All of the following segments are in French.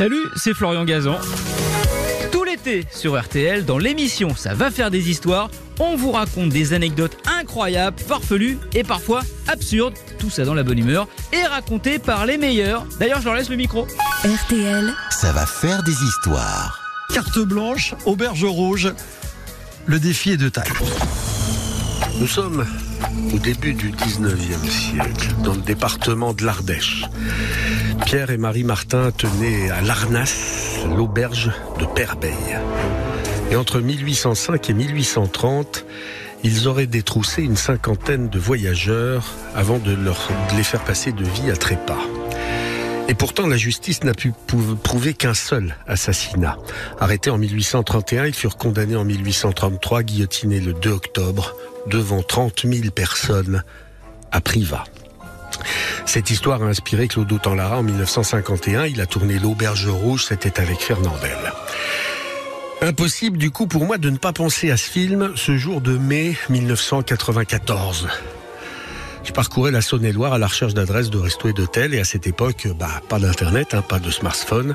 Salut, c'est Florian Gazan. Tout l'été sur RTL, dans l'émission Ça va faire des histoires, on vous raconte des anecdotes incroyables, farfelues et parfois absurdes, tout ça dans la bonne humeur, et racontées par les meilleurs. D'ailleurs, je leur laisse le micro. RTL, Ça va faire des histoires. Carte blanche, auberge rouge. Le défi est de taille. Nous sommes au début du 19e siècle, dans le département de l'Ardèche. Pierre et Marie Martin tenaient à Larnas l'auberge de Perbeil. Et entre 1805 et 1830, ils auraient détroussé une cinquantaine de voyageurs avant de, de les faire passer de vie à trépas. Et pourtant, la justice n'a pu prouver qu'un seul assassinat. Arrêtés en 1831, ils furent condamnés en 1833, guillotinés le 2 octobre, devant 30 000 personnes à Privas. Cette histoire a inspiré Claude Autant-Lara en 1951. Il a tourné L'Auberge Rouge, c'était avec Fernandel. Impossible du coup pour moi de ne pas penser à ce film ce jour de mai 1994. Je parcourais la Saône-et-Loire à la recherche d'adresses de restos et d'hôtels et à cette époque, bah, pas d'internet, hein, pas de smartphone,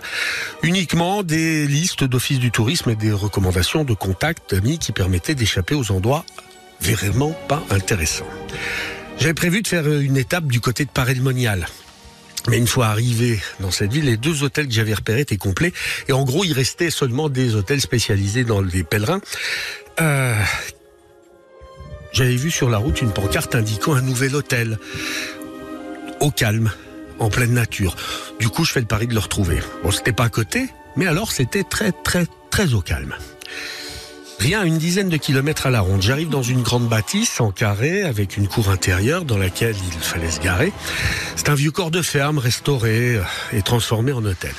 uniquement des listes d'office du tourisme et des recommandations de contacts d'amis qui permettaient d'échapper aux endroits vraiment pas intéressants. J'avais prévu de faire une étape du côté de Paray-le-Monial. Mais une fois arrivé dans cette ville, les deux hôtels que j'avais repérés étaient complets. Et en gros, il restait seulement des hôtels spécialisés dans les pèlerins. Euh, j'avais vu sur la route une pancarte indiquant un nouvel hôtel. Au calme, en pleine nature. Du coup, je fais le pari de le retrouver. Bon, c'était pas à côté, mais alors c'était très, très, très au calme. Rien une dizaine de kilomètres à la ronde. J'arrive dans une grande bâtisse en carré avec une cour intérieure dans laquelle il fallait se garer. C'est un vieux corps de ferme restauré euh, et transformé en hôtel.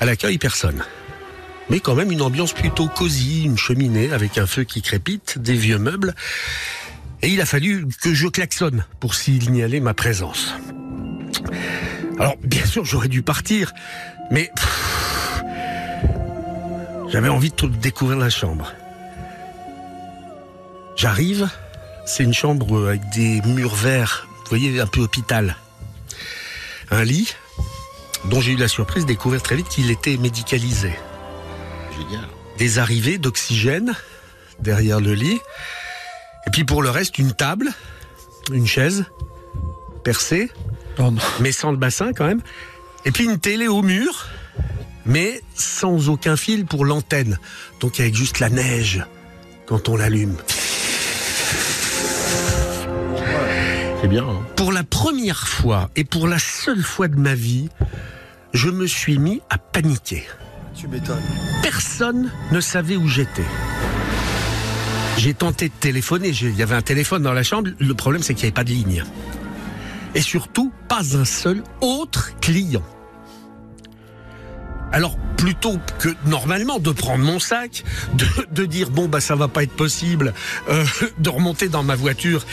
À l'accueil, personne. Mais quand même une ambiance plutôt cosy, une cheminée avec un feu qui crépite, des vieux meubles. Et il a fallu que je klaxonne pour signaler ma présence. Alors, bien sûr, j'aurais dû partir, mais j'avais envie de tout découvrir la chambre. J'arrive, c'est une chambre avec des murs verts, vous voyez, un peu hôpital. Un lit, dont j'ai eu la surprise de découvrir très vite qu'il était médicalisé. Génial. Des arrivées d'oxygène derrière le lit. Et puis pour le reste, une table, une chaise, percée, Oh mais sans le bassin quand même. Et puis une télé au mur, mais sans aucun fil pour l'antenne. Donc avec juste la neige quand on l'allume. C'est bien. hein. Pour la première fois et pour la seule fois de ma vie, je me suis mis à paniquer. Tu m'étonnes. Personne ne savait où j'étais. J'ai tenté de téléphoner, il y avait un téléphone dans la chambre, le problème c'est qu'il n'y avait pas de ligne. Et surtout, pas un seul autre client. Alors, plutôt que normalement de prendre mon sac, de, de dire bon bah ça va pas être possible, euh, de remonter dans ma voiture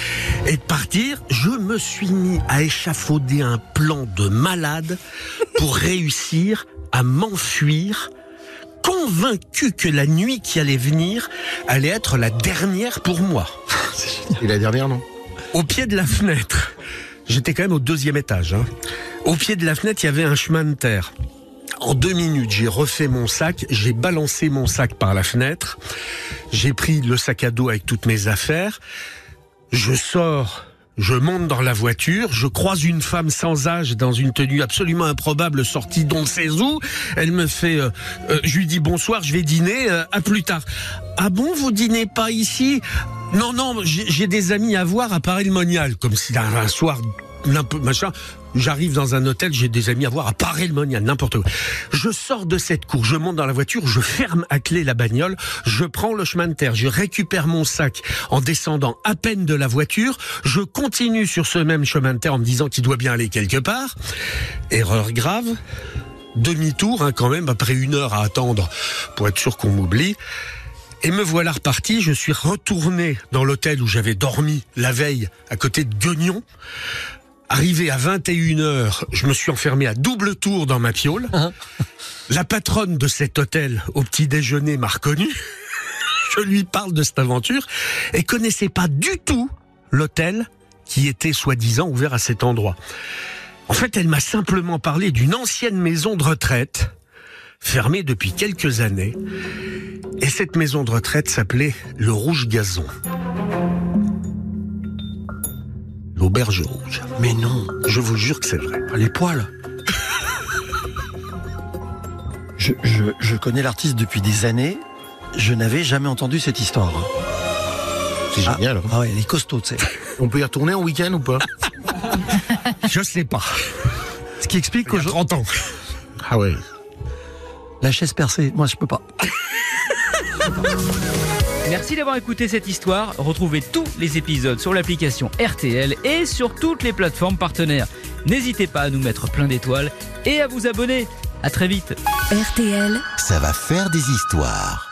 et de partir, je me suis mis à échafauder un plan de malade pour réussir à m'enfuir, convaincu que la nuit qui allait venir allait être la dernière pour moi. Et la dernière, non? Au pied de la fenêtre, j'étais quand même au deuxième étage. hein. Au pied de la fenêtre, il y avait un chemin de terre. En deux minutes, j'ai refait mon sac, j'ai balancé mon sac par la fenêtre, j'ai pris le sac à dos avec toutes mes affaires, je sors, je monte dans la voiture, je croise une femme sans âge dans une tenue absolument improbable sortie d'on ne sait où. Elle me fait, euh, euh, je lui dis bonsoir, je vais dîner, euh, à plus tard. Ah bon, vous dînez pas ici? Non, non, j'ai des amis à voir à Paray-le-Monial, comme si un, soir, J'arrive dans un hôtel, j'ai des amis à voir à Paray-le-Monial, n'importe quoi. Je sors de cette cour, je monte dans la voiture, je ferme à clé la bagnole, je prends le chemin de terre, je récupère mon sac en descendant à peine de la voiture, je continue sur ce même chemin de terre en me disant qu'il doit bien aller quelque part. Erreur grave. Demi-tour, hein, quand même, après une heure à attendre pour être sûr qu'on m'oublie. Et me voilà reparti, je suis retourné dans l'hôtel où j'avais dormi la veille à côté de Guignon. Arrivé à 21h, je me suis enfermé à double tour dans ma piole. La patronne de cet hôtel au petit déjeuner m'a reconnu. Je lui parle de cette aventure et connaissait pas du tout l'hôtel qui était soi-disant ouvert à cet endroit. En fait, elle m'a simplement parlé d'une ancienne maison de retraite fermée depuis quelques années. Et cette maison de retraite s'appelait le Rouge Gazon. L'auberge rouge. Mais non, je vous jure que c'est vrai. Les poils. Je, je, je connais l'artiste depuis des années. Je n'avais jamais entendu cette histoire. C'est génial. hein. Ah ouais, elle est costaud, tu sais. On peut y retourner en week-end ou pas? Je sais pas. Ce qui explique qu'aujourd'hui, 30 ans. Ah ouais. la chaise percée, moi je peux pas. Merci d'avoir écouté cette histoire. Retrouvez tous les épisodes sur l'application RTL et sur toutes les plateformes partenaires. N'hésitez pas à nous mettre plein d'étoiles et à vous abonner. À très vite. RTL. Ça va faire des histoires.